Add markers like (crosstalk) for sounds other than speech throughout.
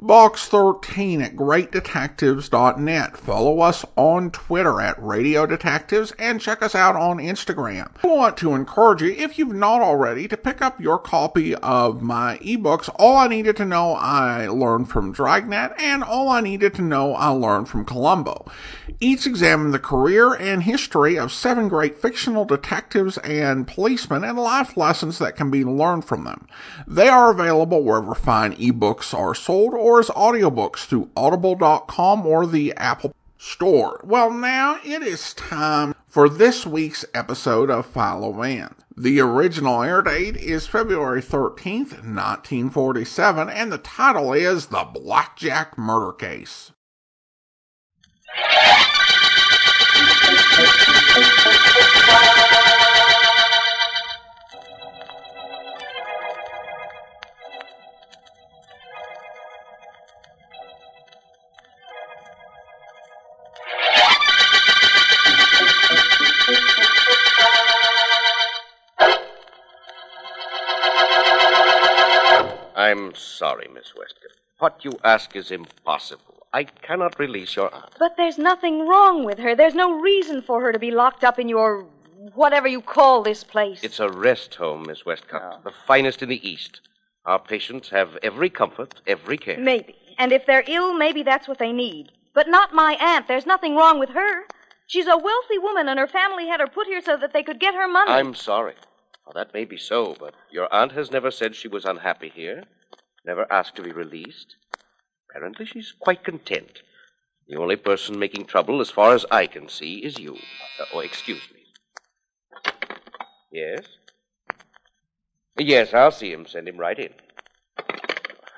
box13 at greatdetectives.net. Follow us on Twitter at Radio Detectives and check us out on Instagram. I want to encourage you, if you've not already, to pick up your copy of my ebooks, All I Needed to Know I Learned from Dragnet and All I Needed to Know I Learned from Columbo. Each examine the career and history of seven great fictional detectives and policemen and life lessons that can be learned from them. They are available wherever fine ebooks are sold or as audiobooks through audible.com or the Apple Store. Well, now it is time for this week's episode of Philo Vance. The original air date is February 13th, 1947, and the title is The Blackjack Murder Case. (laughs) I'm sorry, Miss Westcott. What you ask is impossible. I cannot release your aunt. But there's nothing wrong with her. There's no reason for her to be locked up in your whatever you call this place. It's a rest home, Miss Westcott. The finest in the East. Our patients have every comfort, every care. Maybe. And if they're ill, maybe that's what they need. But not my aunt. There's nothing wrong with her. She's a wealthy woman, and her family had her put here so that they could get her money. I'm sorry. Well, that may be so, but your aunt has never said she was unhappy here, never asked to be released. Apparently, she's quite content. The only person making trouble, as far as I can see, is you. Uh, oh, excuse me. Yes? Yes, I'll see him. Send him right in.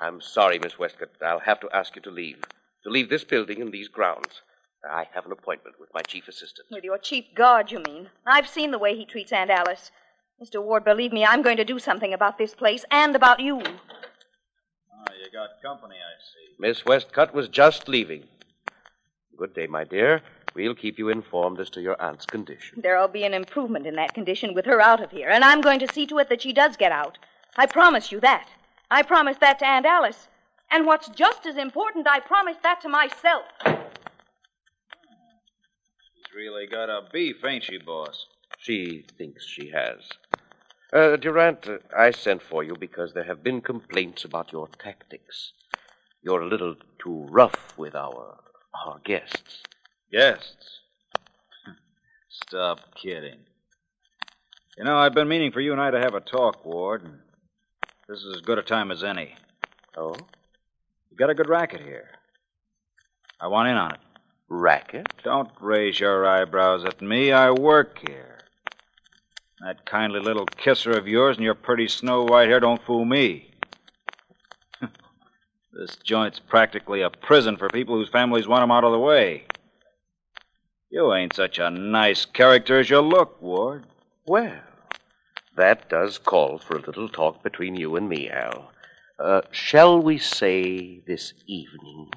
I'm sorry, Miss Westcott. I'll have to ask you to leave. To leave this building and these grounds. I have an appointment with my chief assistant. With your chief guard, you mean? I've seen the way he treats Aunt Alice. Mr. Ward, believe me, I'm going to do something about this place and about you. You got company, I see. Miss Westcott was just leaving. Good day, my dear. We'll keep you informed as to your aunt's condition. There'll be an improvement in that condition with her out of here, and I'm going to see to it that she does get out. I promise you that. I promise that to Aunt Alice. And what's just as important, I promise that to myself. She's really got a beef, ain't she, boss? She thinks she has. Uh, Durant, uh, I sent for you because there have been complaints about your tactics. You're a little too rough with our our guests. Guests? Stop kidding. You know, I've been meaning for you and I to have a talk, Ward, and this is as good a time as any. Oh? You got a good racket here. I want in on it. Racket? Don't raise your eyebrows at me. I work here. That kindly little kisser of yours and your pretty snow white hair don't fool me. (laughs) this joint's practically a prison for people whose families want 'em out of the way. You ain't such a nice character as you look, Ward. Well, that does call for a little talk between you and me, Al. Uh, shall we say this evening?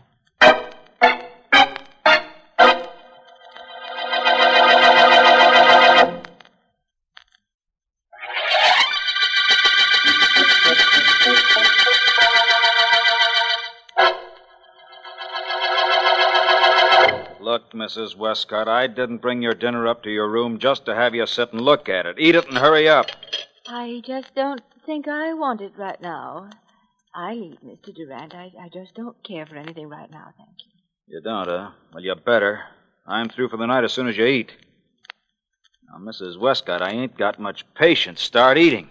Look, Mrs. Westcott, I didn't bring your dinner up to your room just to have you sit and look at it. Eat it and hurry up. I just don't think I want it right now. I'll eat, Mr. Durant. I, I just don't care for anything right now, thank you. You don't, huh? Well, you better. I'm through for the night as soon as you eat. Now, Mrs. Westcott, I ain't got much patience. Start eating.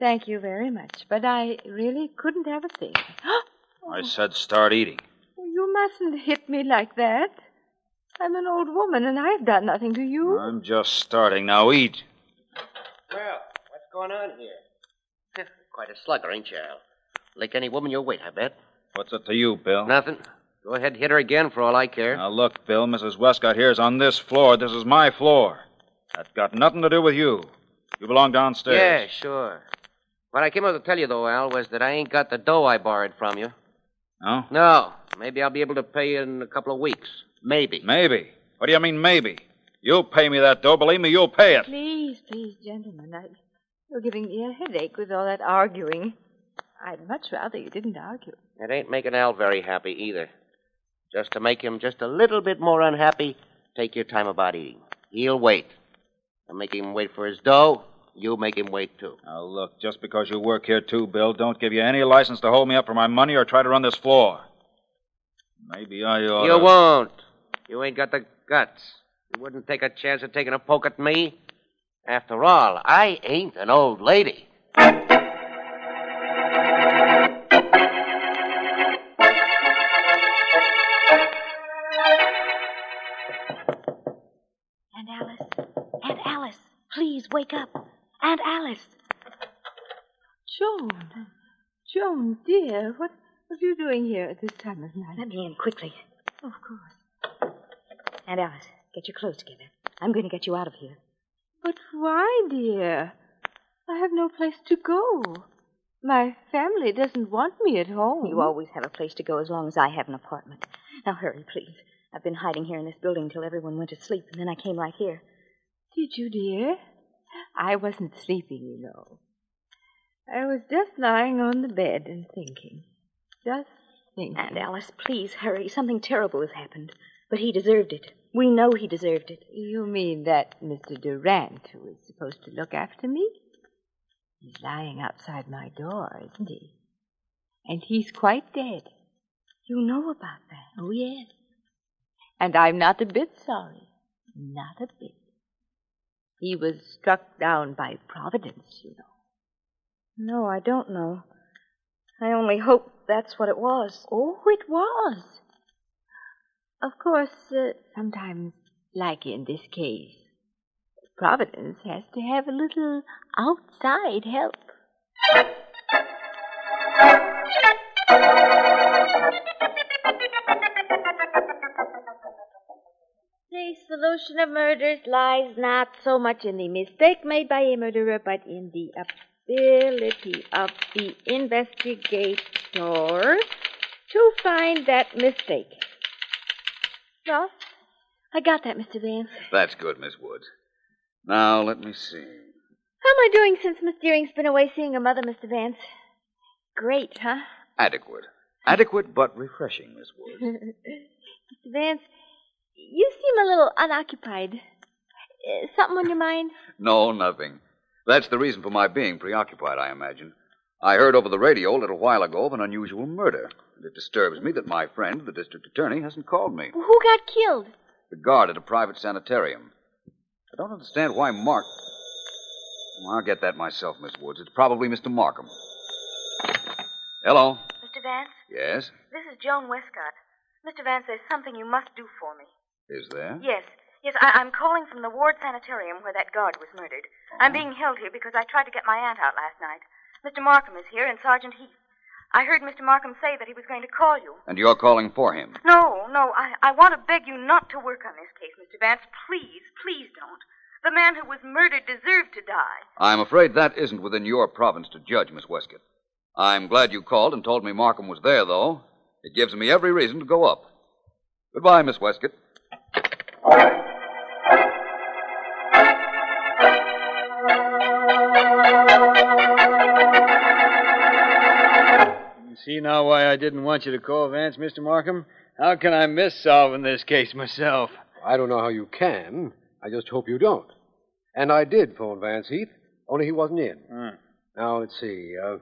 Thank you very much, but I really couldn't have a thing. (gasps) I said start eating. you mustn't hit me like that. I'm an old woman, and I've done nothing to you. I'm just starting. Now eat. Well, what's going on here? Quite a slugger, ain't you, Al? Like any woman your weight, I bet. What's it to you, Bill? Nothing. Go ahead and hit her again for all I care. Now look, Bill, Mrs. Westcott here's on this floor. This is my floor. That's got nothing to do with you. You belong downstairs. Yeah, sure. What I came up to tell you, though, Al, was that I ain't got the dough I borrowed from you. No? No. Maybe I'll be able to pay you in a couple of weeks. Maybe. Maybe. What do you mean, maybe? You'll pay me that dough. Believe me, you'll pay it. Please, please, gentlemen. I, you're giving me a headache with all that arguing. I'd much rather you didn't argue. It ain't making Al very happy either. Just to make him just a little bit more unhappy, take your time about eating. He'll wait. And make him wait for his dough, you make him wait too. Now, look, just because you work here, too, Bill, don't give you any license to hold me up for my money or try to run this floor. Maybe I ought You won't. You ain't got the guts. You wouldn't take a chance of taking a poke at me. After all, I ain't an old lady. Aunt Alice. Aunt Alice. Please wake up. Aunt Alice. Joan. Joan, dear, what, what are you doing here at this time of night? Let me in quickly. Of course. Aunt Alice, get your clothes together. I'm going to get you out of here. But why, dear? I have no place to go. My family doesn't want me at home. You always have a place to go as long as I have an apartment. Now hurry, please. I've been hiding here in this building till everyone went to sleep, and then I came right here. Did you, dear? I wasn't sleeping, you know. I was just lying on the bed and thinking. Just thinking. Aunt Alice, please hurry. Something terrible has happened. But he deserved it. We know he deserved it. You mean that Mr. Durant, who is supposed to look after me? He's lying outside my door, isn't he? And he's quite dead. You know about that. Oh, yes. And I'm not a bit sorry. Not a bit. He was struck down by Providence, you know. No, I don't know. I only hope that's what it was. Oh, it was. Of course, uh, sometimes, like in this case, Providence has to have a little outside help. The solution of murders lies not so much in the mistake made by a murderer, but in the ability of the investigator to find that mistake. Well, I got that, Mr. Vance. That's good, Miss Woods. Now, let me see. How am I doing since Miss Deering's been away seeing her mother, Mr. Vance? Great, huh? Adequate. Adequate but refreshing, Miss Woods. (laughs) Mr. Vance, you seem a little unoccupied. Uh, something on your mind? no, nothing. That's the reason for my being preoccupied, I imagine. I heard over the radio a little while ago of an unusual murder. And it disturbs me that my friend, the district attorney, hasn't called me. Who got killed? The guard at a private sanitarium. I don't understand why Mark. Well, I'll get that myself, Miss Woods. It's probably Mr. Markham. Hello. Mr. Vance, Yes? this is Joan Westcott. Mr. Vance, there's something you must do for me. Is there? Yes. Yes, I- I'm calling from the Ward Sanitarium where that guard was murdered. I'm oh. being held here because I tried to get my aunt out last night. Mr. Markham is here and Sergeant Heath. I heard Mr. Markham say that he was going to call you. And you're calling for him? No, no, I, I want to beg you not to work on this case, Mr. Vance. Please, please don't. The man who was murdered deserved to die. I'm afraid that isn't within your province to judge, Miss Westcott. I'm glad you called and told me Markham was there, though. It gives me every reason to go up. Goodbye, Miss Westcott. See now why I didn't want you to call Vance, Mr. Markham? How can I miss solving this case myself? I don't know how you can. I just hope you don't. And I did phone Vance Heath, only he wasn't in. Hmm. Now, let's see. Uh,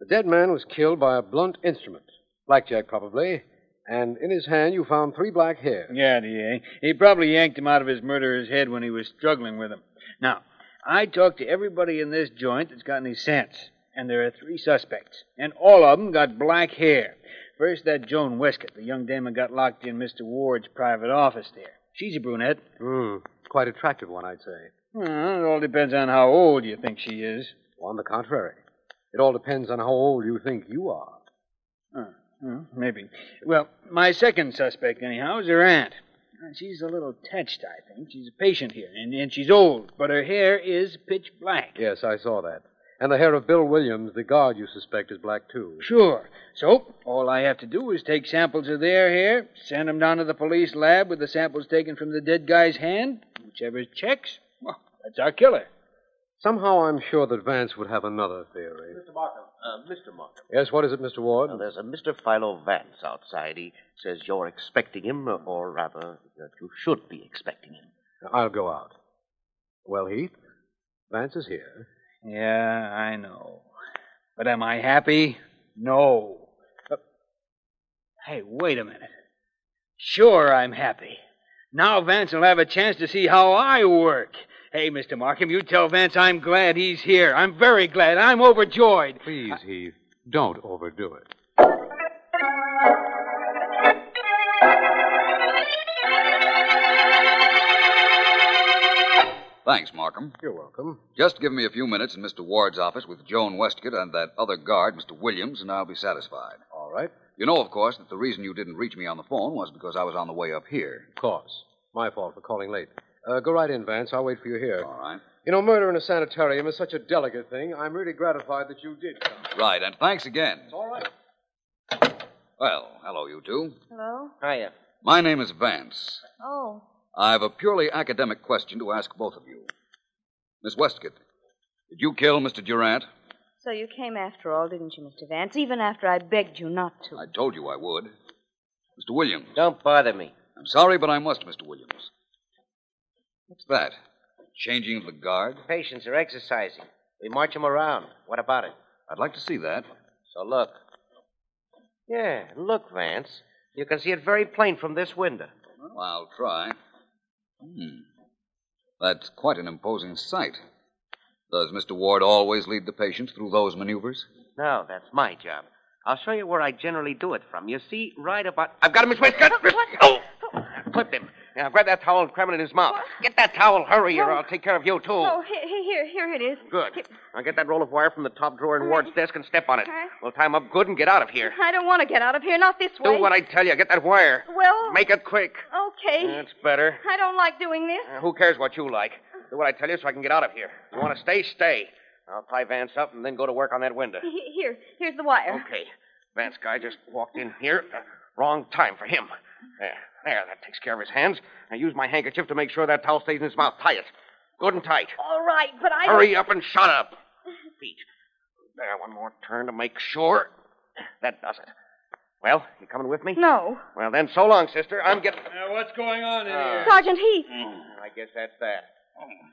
the dead man was killed by a blunt instrument. Blackjack, probably. And in his hand, you found three black hairs. Yeah, D.A. He probably yanked him out of his murderer's head when he was struggling with him. Now, I talked to everybody in this joint that's got any sense, and there are three suspects, and all of them got black hair. First, that Joan Westcott, the young dame who got locked in Mr. Ward's private office there. She's a brunette. Hmm. Quite attractive one, I'd say. Well, it all depends on how old you think she is. On the contrary. It all depends on how old you think you are. Huh. Well, maybe. Well, my second suspect, anyhow, is her aunt. Uh, She's a little touched, I think. She's a patient here, and, and she's old, but her hair is pitch black. Yes, I saw that. And the hair of Bill Williams, the guard you suspect, is black, too. Sure. So, all I have to do is take samples of their hair, send them down to the police lab with the samples taken from the dead guy's hand. Whichever checks, well, that's our killer. Somehow I'm sure that Vance would have another theory. Mr. Markham. Uh, Mr. Markham. Yes, what is it, Mr. Ward? Now, there's a Mr. Philo Vance outside. He says you're expecting him, or rather, that you should be expecting him. I'll go out. Well, Heath, Vance is here. Yeah, I know. But am I happy? No. Uh, hey, wait a minute. Sure, I'm happy. Now Vance will have a chance to see how I work. Hey, Mr. Markham, you tell Vance I'm glad he's here. I'm very glad. I'm overjoyed. Please, Heath, don't overdo it. Thanks, Markham. You're welcome. Just give me a few minutes in Mr. Ward's office with Joan Westcott and that other guard, Mr. Williams, and I'll be satisfied. All right. You know, of course, that the reason you didn't reach me on the phone was because I was on the way up here. Of course. My fault for calling late. Uh, go right in, Vance. I'll wait for you here. All right. You know, murder in a sanitarium is such a delicate thing. I'm really gratified that you did come. Right, and thanks again. It's all right. Well, hello, you two. Hello? Hiya. My name is Vance. Oh. I've a purely academic question to ask both of you. Miss Westcott, did you kill Mr. Durant? So you came after all, didn't you, Mr. Vance? Even after I begged you not to. I told you I would. Mr. Williams. Don't bother me. I'm sorry, but I must, Mr. Williams. What's that? Changing of the guard? Patients are exercising. We march them around. What about it? I'd like to see that. So look. Yeah, look, Vance. You can see it very plain from this window. Well, I'll try. Hmm. That's quite an imposing sight. Does Mr. Ward always lead the patients through those maneuvers? No, that's my job. I'll show you where I generally do it from. You see, right about. I've got him, Miss Westcott! Oh! Clip him. Now, grab that towel and cram it in his mouth. Get that towel, hurry, or I'll take care of you, too. Oh, here, here, here it is. Good. Now get that roll of wire from the top drawer in Ward's desk and step on it. We'll tie him up good and get out of here. I don't want to get out of here, not this way. Do what I tell you. Get that wire. Well, Make it quick. okay. That's better. I don't like doing this. Uh, who cares what you like? Do what I tell you so I can get out of here. You want to stay? Stay. I'll tie Vance up and then go to work on that window. He- Here, here's the wire. Okay. Vance guy just walked in here. Uh, wrong time for him. There, there. That takes care of his hands. Now use my handkerchief to make sure that towel stays in his mouth. Tie it. Good and tight. All right, but I. Hurry up and shut up. (laughs) Feet. There, one more turn to make sure. That does it. Well, you coming with me? No. Well, then, so long, sister. I'm getting. Now, what's going on in uh, here? Sergeant Heath. Hmm, I guess that's that.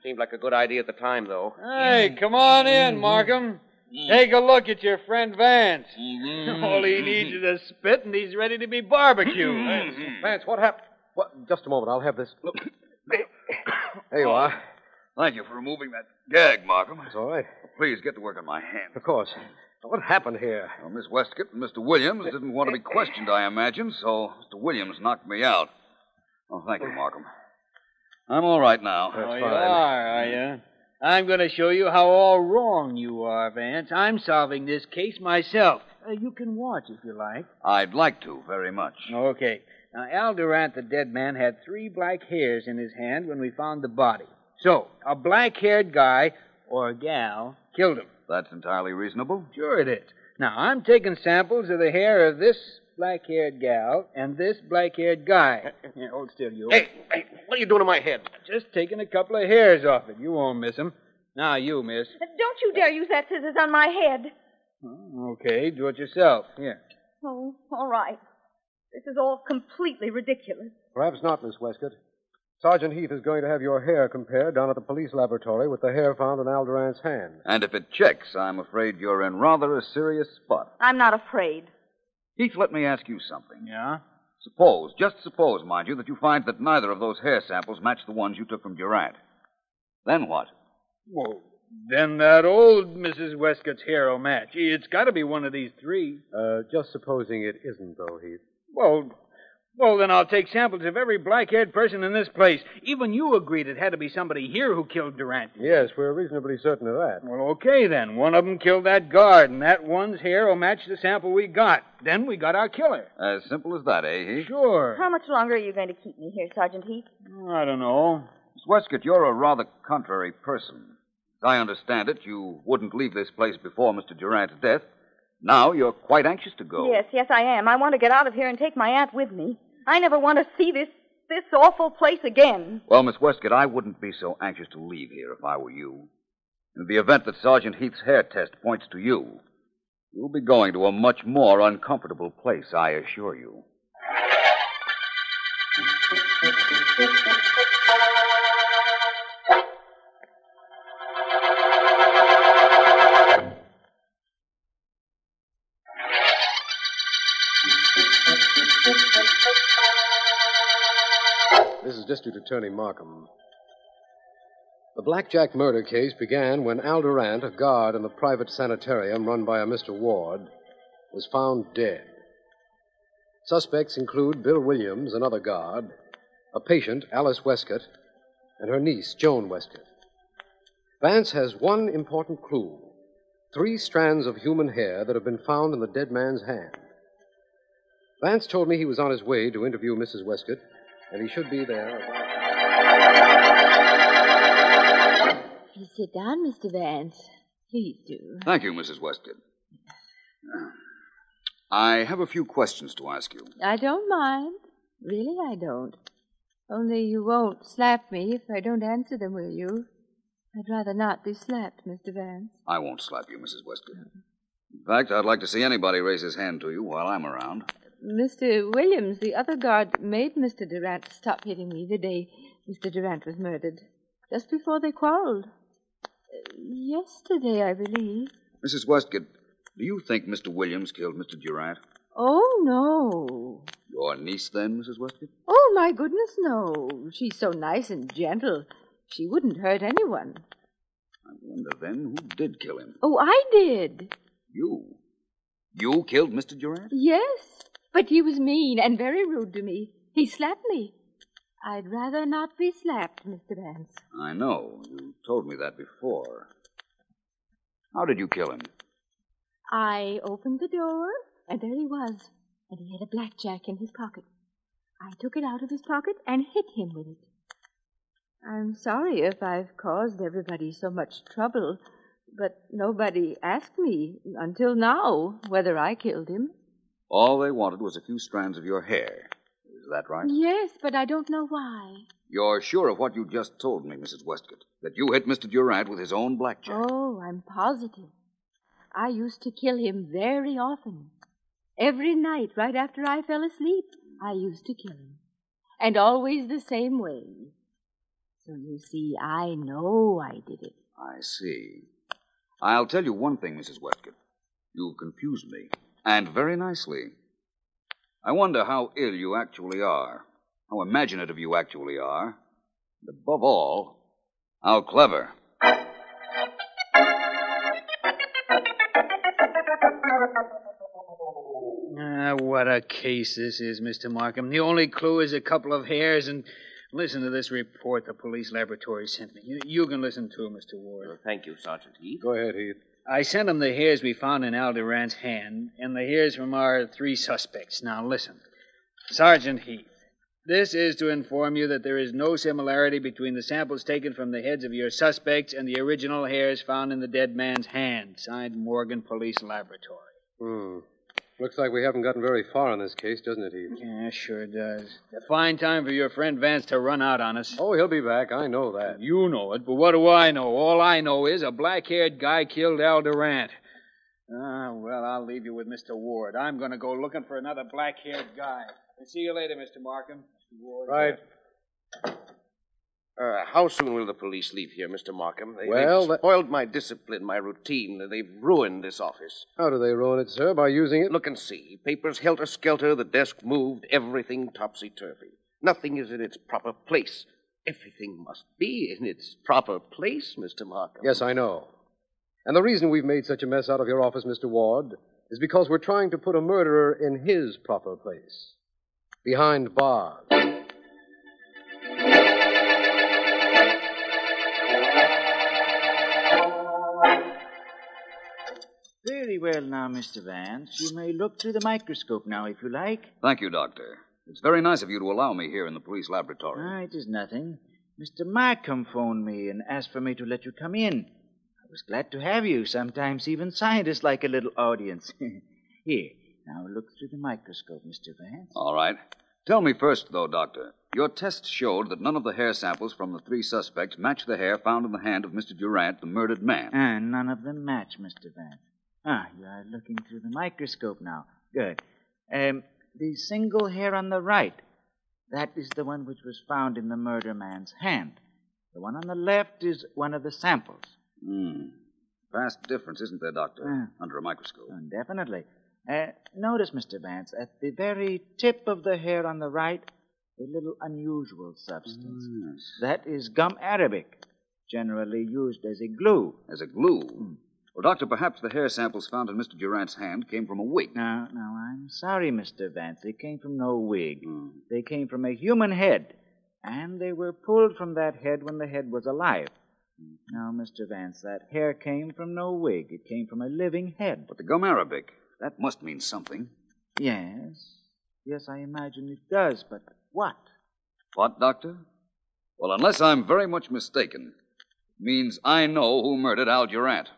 Seemed like a good idea at the time, though. Hey, come on in, mm-hmm. Markham. Mm-hmm. Take a look at your friend Vance. Mm-hmm. (laughs) All he mm-hmm. needs is a spit, and he's ready to be barbecued. Vance, what happened? What? Just a moment. I'll have this. Look. (coughs) There you are. Thank you for removing that gag, Markham. It's all right. Please get to work on my hand. Of course. What happened here? Well, Miss Westcott and Mr. Williams didn't want to be questioned, I imagine, so Mr. Williams knocked me out. Oh, thank you, Markham. I'm all right now. That's oh, you are, are you? I'm going to show you how all wrong you are, Vance. I'm solving this case myself. Uh, you can watch if you like. I'd like to, very much. Okay. Now, Al Durant, the dead man, had three black hairs in his hand when we found the body. So, a black haired guy or gal killed him. That's entirely reasonable. Sure it is. Now, I'm taking samples of the hair of this black haired gal and this black haired guy. Eh, eh, Here, hold still, you. Hey, hey, what are you doing to my head? Just taking a couple of hairs off it. You won't miss miss 'em. Now, you, miss. Don't you dare use that scissors on my head. Oh, Okay, do it yourself. Here. Oh, all right. This is all completely ridiculous. Perhaps not, Miss Westcott. Sergeant Heath is going to have your hair compared down at the police laboratory with the hair found in Al Durant's hand. And if it checks, I'm afraid you're in rather a serious spot. I'm not afraid. Heath, let me ask you something. Yeah? Suppose, just suppose, mind you, that you find that neither of those hair samples match the ones you took from Durant. Then what? Well, then that old Mrs. Westcott's hair will match. It's got to be one of these three. Uh, just supposing it isn't, though, Heath. Well, well, then I'll take samples of every black-haired person in this place. Even you agreed it had to be somebody here who killed Durant. Yes, we're reasonably certain of that. Well, okay then. One of them killed that guard, and that one's hair will match the sample we got. Then we got our killer. As simple as that, eh, Heath? Sure. How much longer are you going to keep me here, Sergeant Heath? I don't know. Miss Westcott, you're a rather contrary person. As I understand it, you wouldn't leave this place before Mr. Durant's death. Now you're quite anxious to go. Yes, yes, I am. I want to get out of here and take my aunt with me. I never want to see this this awful place again. Well, Miss Westcott, I wouldn't be so anxious to leave here if I were you. In the event that Sergeant Heath's hair test points to you, you'll be going to a much more uncomfortable place, I assure you. District Attorney Markham. The Blackjack murder case began when Al Durant, a guard in the private sanitarium run by a Mr. Ward, was found dead. Suspects include Bill Williams, another guard, a patient, Alice Westcott, and her niece, Joan Westcott. Vance has one important clue three strands of human hair that have been found in the dead man's hand. Vance told me he was on his way to interview Mrs. Westcott, and he should be there. Please sit down, Mr. Vance. Please do. Thank you, Mrs. Westcott. Uh, I have a few questions to ask you. I don't mind. Really, I don't. Only you won't slap me if I don't answer them, will you? I'd rather not be slapped, Mr. Vance. I won't slap you, Mrs. Westcott. In fact, I'd like to see anybody raise his hand to you while I'm around. Mr. Williams, the other guard, made Mr. Durant stop hitting me the day Mr. Durant was murdered. Just before they quarreled. Uh, yesterday, I believe. Mrs. Westcott, do you think Mr. Williams killed Mr. Durant? Oh, no. Your niece, then, Mrs. Westcott? Oh, my goodness, no. She's so nice and gentle. She wouldn't hurt anyone. I wonder, then, who did kill him? Oh, I did. You. You killed Mr. Durant? Yes, but he was mean and very rude to me. He slapped me. I'd rather not be slapped, Mr. Vance. I know. You told me that before. How did you kill him? I opened the door, and there he was. And he had a blackjack in his pocket. I took it out of his pocket and hit him with it. I'm sorry if I've caused everybody so much trouble, but nobody asked me until now whether I killed him. All they wanted was a few strands of your hair. Is that right? Yes, but I don't know why. You're sure of what you just told me, Mrs. Westcott? That you hit Mr. Durant with his own blackjack? Oh, I'm positive. I used to kill him very often. Every night, right after I fell asleep, I used to kill him. And always the same way. So you see, I know I did it. I see. I'll tell you one thing, Mrs. Westcott. You've confused me, and very nicely. I wonder how ill you actually are, how imaginative you actually are, and above all, how clever. Ah, what a case this is, Mr. Markham. The only clue is a couple of hairs, and listen to this report the police laboratory sent me. You, you can listen to it, Mr. Ward. Well, thank you, Sergeant Heath. Go ahead, Heath. I sent him the hairs we found in Al Durant's hand, and the hairs from our three suspects. Now, listen. Sergeant Heath, this is to inform you that there is no similarity between the samples taken from the heads of your suspects and the original hairs found in the dead man's hand. Signed Morgan Police Laboratory. Hmm. Looks like we haven't gotten very far on this case, doesn't it, Heath? Yeah, sure does. A fine time for your friend Vance to run out on us. Oh, he'll be back. I know that. You know it, but what do I know? All I know is a black haired guy killed Al Durant. Ah, well, I'll leave you with Mr. Ward. I'm going to go looking for another black haired guy. And see you later, Mr. Markham. Mr. Ward. Right. Uh, how soon will the police leave here, Mr. Markham? They, Well, they've that- spoiled my discipline, my routine. They've ruined this office. How do they ruin it, sir? By using it? Look and see. Papers helter skelter, the desk moved, everything topsy turvy. Nothing is in its proper place. Everything must be in its proper place, Mr. Markham. Yes, I know. And the reason we've made such a mess out of your office, Mr. Ward, is because we're trying to put a murderer in his proper place. Behind bars. Well now, Mr. Vance. You may look through the microscope now, if you like. Thank you, Doctor. It's very nice of you to allow me here in the police laboratory. Ah, it is nothing. Mr. Markham phoned me and asked for me to let you come in. I was glad to have you. Sometimes even scientists like a little audience. (laughs) Here, now look through the microscope, Mr. Vance. All right. Tell me first, though, Doctor. Your tests showed that none of the hair samples from the three suspects matched the hair found in the hand of Mr. Durant, the murdered man. And none of them match, Mr. Vance. Ah, you are looking through the microscope now. Good. Um, the single hair on the right, that is the one which was found in the murder man's hand. The one on the left is one of the samples. Hmm. Vast difference, isn't there, Doctor? Ah. Under a microscope. Oh, definitely. Uh, notice, Mr. Vance, at the very tip of the hair on the right, a little unusual substance. Yes. That is gum arabic, generally used as a glue. As a glue. Well, Doctor, perhaps the hair samples found in Mr. Durant's hand came from a wig. Now, now, I'm sorry, Mr. Vance. They came from no wig. Hmm. They came from a human head, and they were pulled from that head when the head was alive. Now, Mr. Vance, that hair came from no wig. It came from a living head. But the gum arabic, that must mean something. Yes, yes, I imagine it does, but what? What, Doctor? Well, unless I'm very much mistaken, it means I know who murdered Al Durant.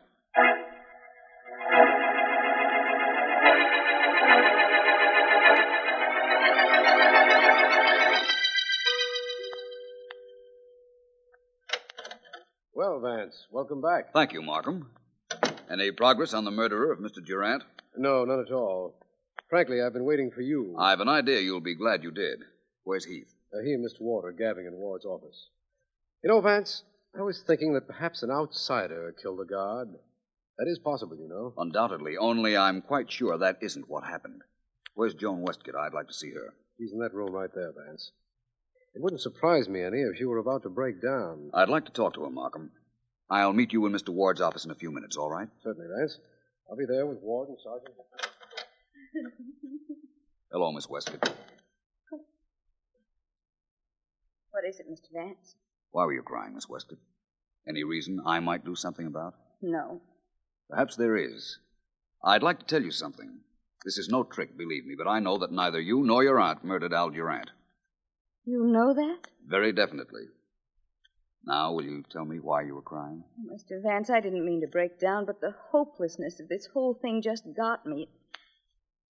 Welcome back. Thank you, Markham. Any progress on the murderer of Mr. Durant? No, none at all. Frankly, I've been waiting for you. I've an idea you'll be glad you did. Where's Heath? Uh, he and Mr. Ward are gabbing in Ward's office. You know, Vance, I was thinking that perhaps an outsider killed the guard. That is possible, you know. Undoubtedly, only I'm quite sure that isn't what happened. Where's Joan Westcott? I'd like to see her. She's in that room right there, Vance. It wouldn't surprise me any if she were about to break down. I'd like to talk to her, Markham. I'll meet you in Mr. Ward's office in a few minutes, all right? Certainly, Vance. I'll be there with Ward and Sergeant. (laughs) Hello, Miss Westcott. What is it, Mr. Vance? Why were you crying, Miss Westcott? Any reason I might do something about? No. Perhaps there is. I'd like to tell you something. This is no trick, believe me, but I know that neither you nor your aunt murdered Al Durant. You know that? Very definitely. Now, will you tell me why you were crying? Mr. Vance, I didn't mean to break down, but the hopelessness of this whole thing just got me.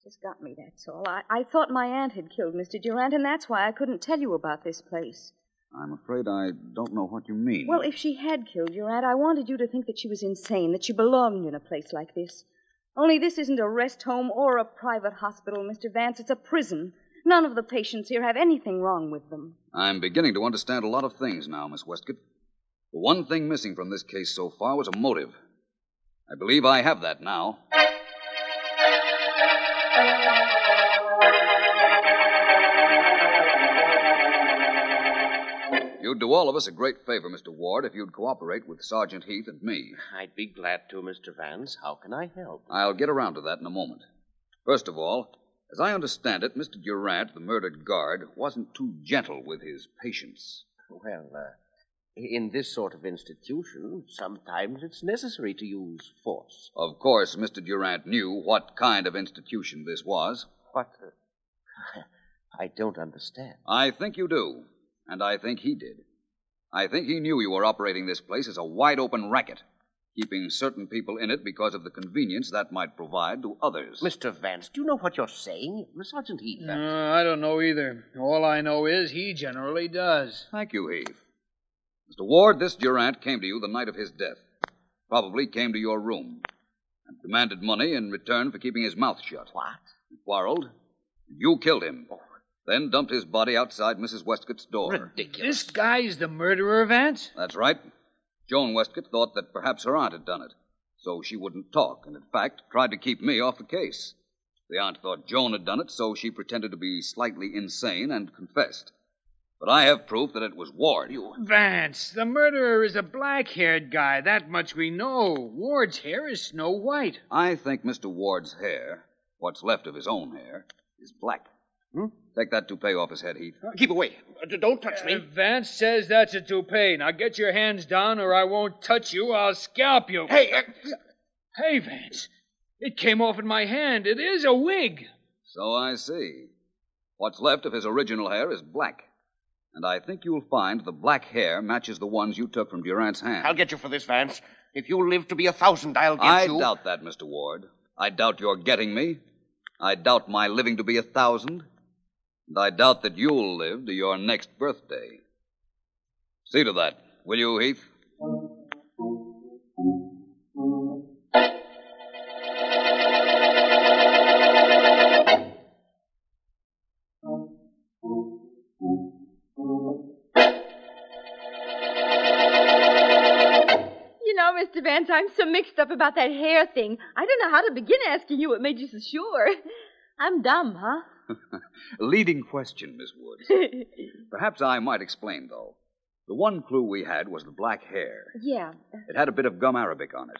Just got me, that's all. I, I thought my aunt had killed Mr. Durant, and that's why I couldn't tell you about this place. I'm afraid I don't know what you mean. Well, if she had killed your aunt, I wanted you to think that she was insane, that she belonged in a place like this. Only this isn't a rest home or a private hospital, Mr. Vance. It's a prison. None of the patients here have anything wrong with them. I'm beginning to understand a lot of things now, Miss Westcott. The one thing missing from this case so far was a motive. I believe I have that now. You'd do all of us a great favor, Mr. Ward, if you'd cooperate with Sergeant Heath and me. I'd be glad to, Mr. Vance. How can I help? I'll get around to that in a moment. First of all, as I understand it, Mr. Durant, the murdered guard, wasn't too gentle with his patients. Well, uh, in this sort of institution, sometimes it's necessary to use force. Of course, Mr. Durant knew what kind of institution this was. What? Uh, (laughs) I don't understand. I think you do, and I think he did. I think he knew you were operating this place as a wide open racket, keeping certain people in it because of the convenience that might provide to others. Mr. Vance, do you know what you're saying? Sergeant Heath. I don't know either. All I know is he generally does. Thank you, Heath. Mr. Ward, this Durant came to you the night of his death. Probably came to your room and demanded money in return for keeping his mouth shut. What? He quarreled. You killed him. Then dumped his body outside Mrs. Westcott's door. Ridiculous. This guy's the murderer, Vance? That's right. Joan Westcott thought that perhaps her aunt had done it, so she wouldn't talk, and in fact tried to keep me off the case. The aunt thought Joan had done it, so she pretended to be slightly insane and confessed. But I have proof that it was Ward. You. Vance, the murderer is a black haired guy. That much we know. Ward's hair is snow white. I think Mr. Ward's hair, what's left of his own hair, is black. Hmm? Take that toupee off his head, Heath. Keep away. Uh, d- don't touch Uh, me. Vance says that's a toupee. Now get your hands down or I won't touch you. I'll scalp you. Hey, uh, Hey, Vance. It came off in my hand. It is a wig. So I see. What's left of his original hair is black. And I think you'll find the black hair matches the ones you took from Durant's hand. I'll get you for this, Vance. If you live to be a thousand, I'll get you. I you. doubt that, Mr. Ward. I doubt your getting me. I doubt my living to be a thousand. And I doubt that you'll live to your next birthday. See to that, will you, Heath? You know, Mr. Vance, I'm so mixed up about that hair thing. I don't know how to begin asking you what made you so sure. I'm dumb, huh? (laughs) Leading question, Miss Woods. (laughs) Perhaps I might explain, though. The one clue we had was the black hair. yeah. It had a bit of gum arabic on it.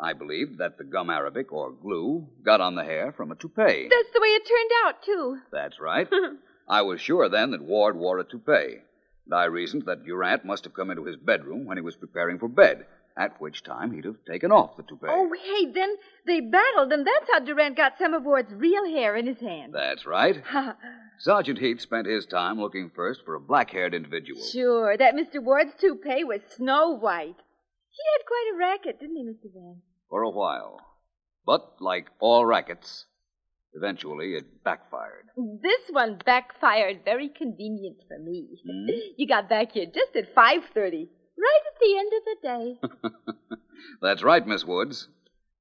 I believed that the gum arabic, or glue, got on the hair from a toupee. That's the way it turned out, too. That's right. (laughs) I was sure then that Ward wore a toupee. And I reasoned that Durant must have come into his bedroom when he was preparing for bed, at which time he'd have taken off the toupee. Oh, hey, then they battled, and that's how Durant got some of Ward's real hair in his hand. That's right. (laughs) Sergeant Heath spent his time looking first for a black haired individual. sure, that Mr. Ward's toupee was snow white. He had quite a racket, didn't he, Mr. Vance? For a while. But, like all rackets, eventually it backfired. This one backfired very convenient for me. Hmm? (laughs) You got back here just at 5.30, right at the end of the day. (laughs) That's right, Miss Woods.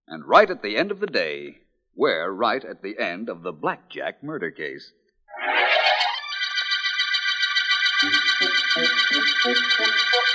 And right at the end of the day, we're right at the end of the Blackjack murder case. (laughs)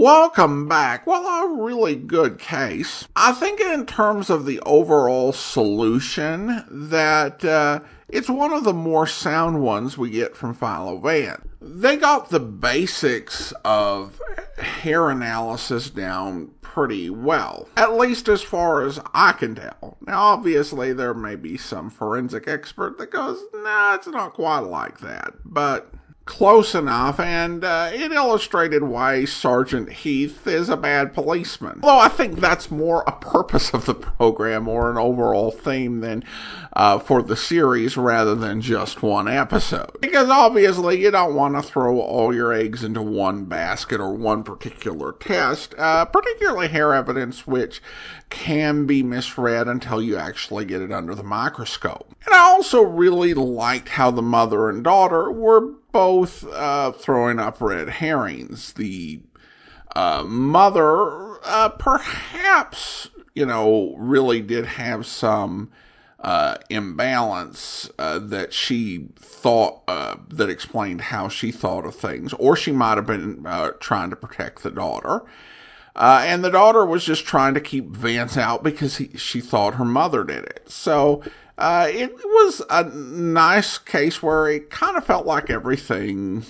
Welcome back. Well, a really good case. I think, in terms of the overall solution, that uh, it's one of the more sound ones we get from Philo Vance. They got the basics of hair analysis down pretty well, at least as far as I can tell. Now, obviously, there may be some forensic expert that goes, nah, it's not quite like that, but close enough, and uh, it illustrated why Sergeant Heath is a bad policeman. Although I think that's more a purpose of the program or an overall theme than uh, for the series rather than just one episode. Because obviously you don't want to throw all your eggs into one basket or one particular test, uh, particularly hair evidence, which can be misread until you actually get it under the microscope. And I also really liked how the mother and daughter were both uh, throwing up red herrings. The uh, mother, uh, perhaps, you know, really did have some uh, imbalance uh, that she thought uh, that explained how she thought of things, or she might have been trying to protect the daughter. And the daughter was just trying to keep Vance out because he, she thought her mother did it. So uh, it was a nice case where it kind of felt like everything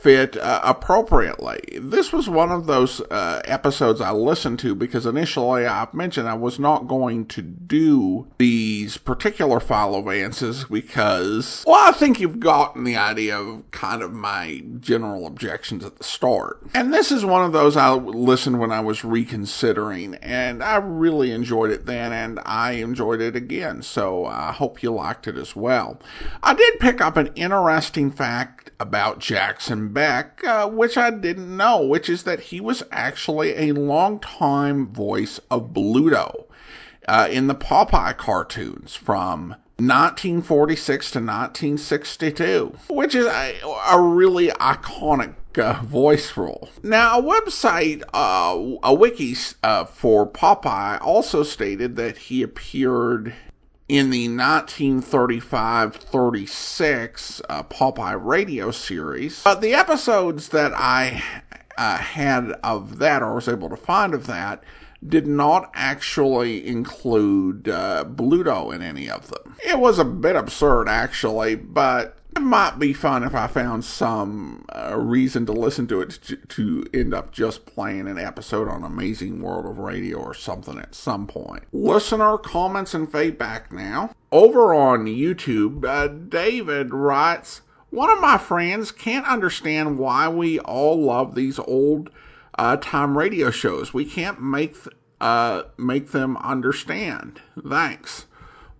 fit uh, appropriately. This was one of those uh, episodes I listened to because initially I've mentioned I was not going to do these particular Philo Vances because, well, I think you've gotten the idea of kind of my general objections at the start. And this is one of those I listened when I was reconsidering, and I really enjoyed it then, and I enjoyed it again. So I hope you liked it as well. I did pick up an interesting fact about Jackson Beck, uh, which I didn't know, which is that he was actually a long-time voice of Bluto uh, in the Popeye cartoons from 1946 to 1962, which is a, a really iconic uh, voice role. Now, a website, uh, a wiki uh, for Popeye also stated that he appeared in the 1935-36 uh, Popeye radio series. But the episodes that I uh, had of that, or was able to find of that, did not actually include uh, Bluto in any of them. It was a bit absurd, actually, but it might be fun if I found some uh, reason to listen to it to, to, end up just playing an episode on Amazing World of Radio or something at some point. Listener comments and feedback now. Over on YouTube, uh, David writes, One of my friends can't understand why we all love these old uh, time radio shows. We can't make th- uh, make them understand. Thanks.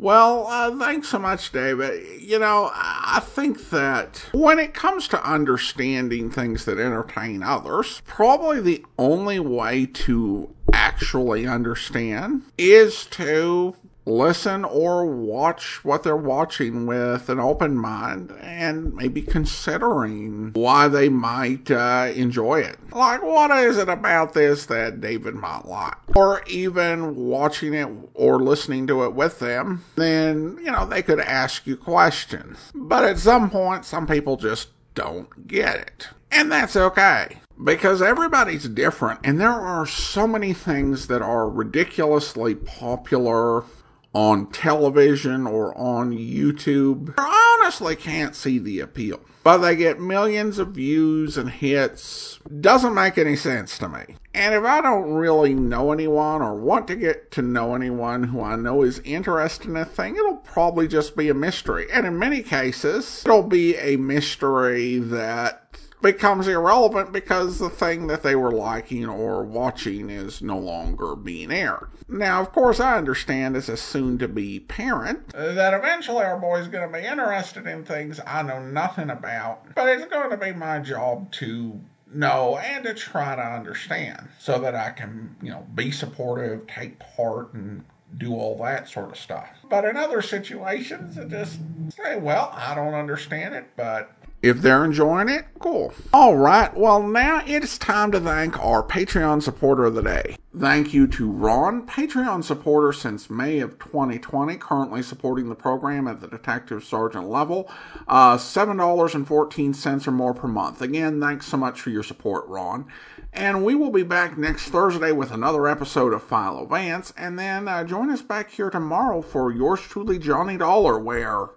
Well, uh, thanks so much, David. You know, I think that when it comes to understanding things that entertain others, probably the only way to actually understand is to listen or watch what they're watching with an open mind and maybe considering why they might uh, enjoy it. Like, what is it about this that David might like? Or even watching it or listening to it with them, then, you know, they could ask you questions. But at some point, some people just don't get it. And that's okay because everybody's different and there are so many things that are ridiculously popular on television or on YouTube. I honestly can't see the appeal. But they get millions of views and hits. Doesn't make any sense to me. And if I don't really know anyone or want to get to know anyone who I know is interested in a thing, it'll probably just be a mystery. And in many cases, it'll be a mystery that becomes irrelevant because the thing that they were liking or watching is no longer being aired. Now, of course, I understand as a soon to be parent that eventually our boy's going to be interested in things I know nothing about, but it's going to be my job to know and to try to understand so that I can, you know, be supportive, take part, and do all that sort of stuff. But in other situations, it just say, well, I don't understand it, but if they're enjoying it, cool. All right, well, now it's time to thank our Patreon supporter of the day. Thank you to Ron, Patreon supporter since May of 2020, currently supporting the program at the detective sergeant level, uh, $7.14 or more per month. Again, thanks so much for your support, Ron. And we will be back next Thursday with another episode of Philo Vance, and then uh, join us back here tomorrow for yours truly, Johnny Dollar, where.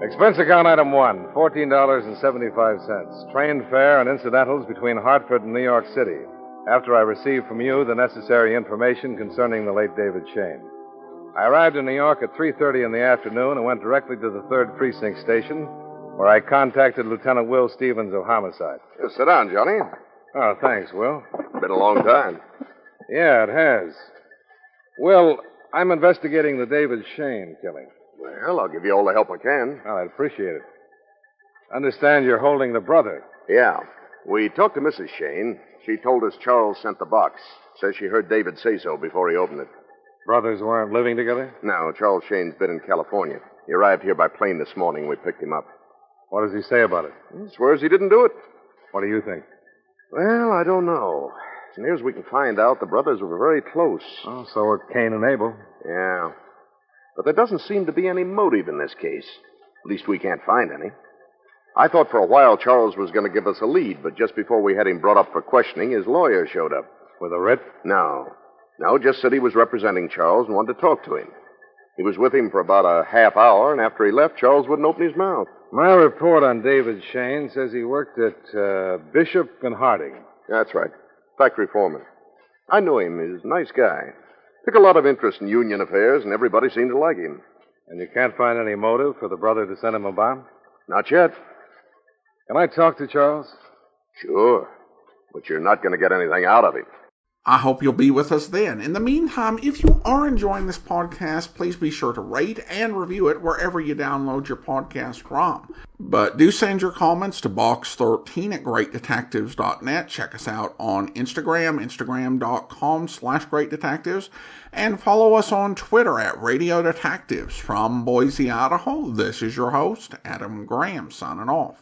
Expense account item one, $14.75. Train fare and incidentals between Hartford and New York City. After I received from you the necessary information concerning the late David Shane. I arrived in New York at 3.30 in the afternoon and went directly to the 3rd Precinct Station, where I contacted Lieutenant Will Stevens of Homicide. Sit down, Johnny. Oh, thanks, Will. Been a long time. Yeah, it has. Will, I'm investigating the David Shane killing. Well, I'll give you all the help I can. Well, I'd appreciate it. Understand you're holding the brother. Yeah. We talked to Mrs. Shane. She told us Charles sent the box. Says she heard David say so before he opened it. Brothers weren't living together? No, Charles Shane's been in California. He arrived here by plane this morning. We picked him up. What does he say about it? He swears he didn't do it. What do you think? Well, I don't know. As near as we can find out, the brothers were very close. Oh, so were Cain and Abel. Yeah. But there doesn't seem to be any motive in this case. At least we can't find any. I thought for a while Charles was going to give us a lead, but just before we had him brought up for questioning, his lawyer showed up. With a writ? No. No, just said he was representing Charles and wanted to talk to him. He was with him for about a half hour, and after he left, Charles wouldn't open his mouth. My report on David Shane says he worked at uh, Bishop and Harding. That's right. Factory foreman. I knew him. He's a nice guy. Took a lot of interest in union affairs, and everybody seemed to like him. And you can't find any motive for the brother to send him a bomb? Not yet. Can I talk to Charles? Sure. But you're not going to get anything out of him. I hope you'll be with us then. In the meantime, if you are enjoying this podcast, please be sure to rate and review it wherever you download your podcast from. But do send your comments to box13 at greatdetectives.net. Check us out on Instagram, instagram.com slash greatdetectives, and follow us on Twitter at Radio Detectives. From Boise, Idaho, this is your host, Adam Graham, signing off.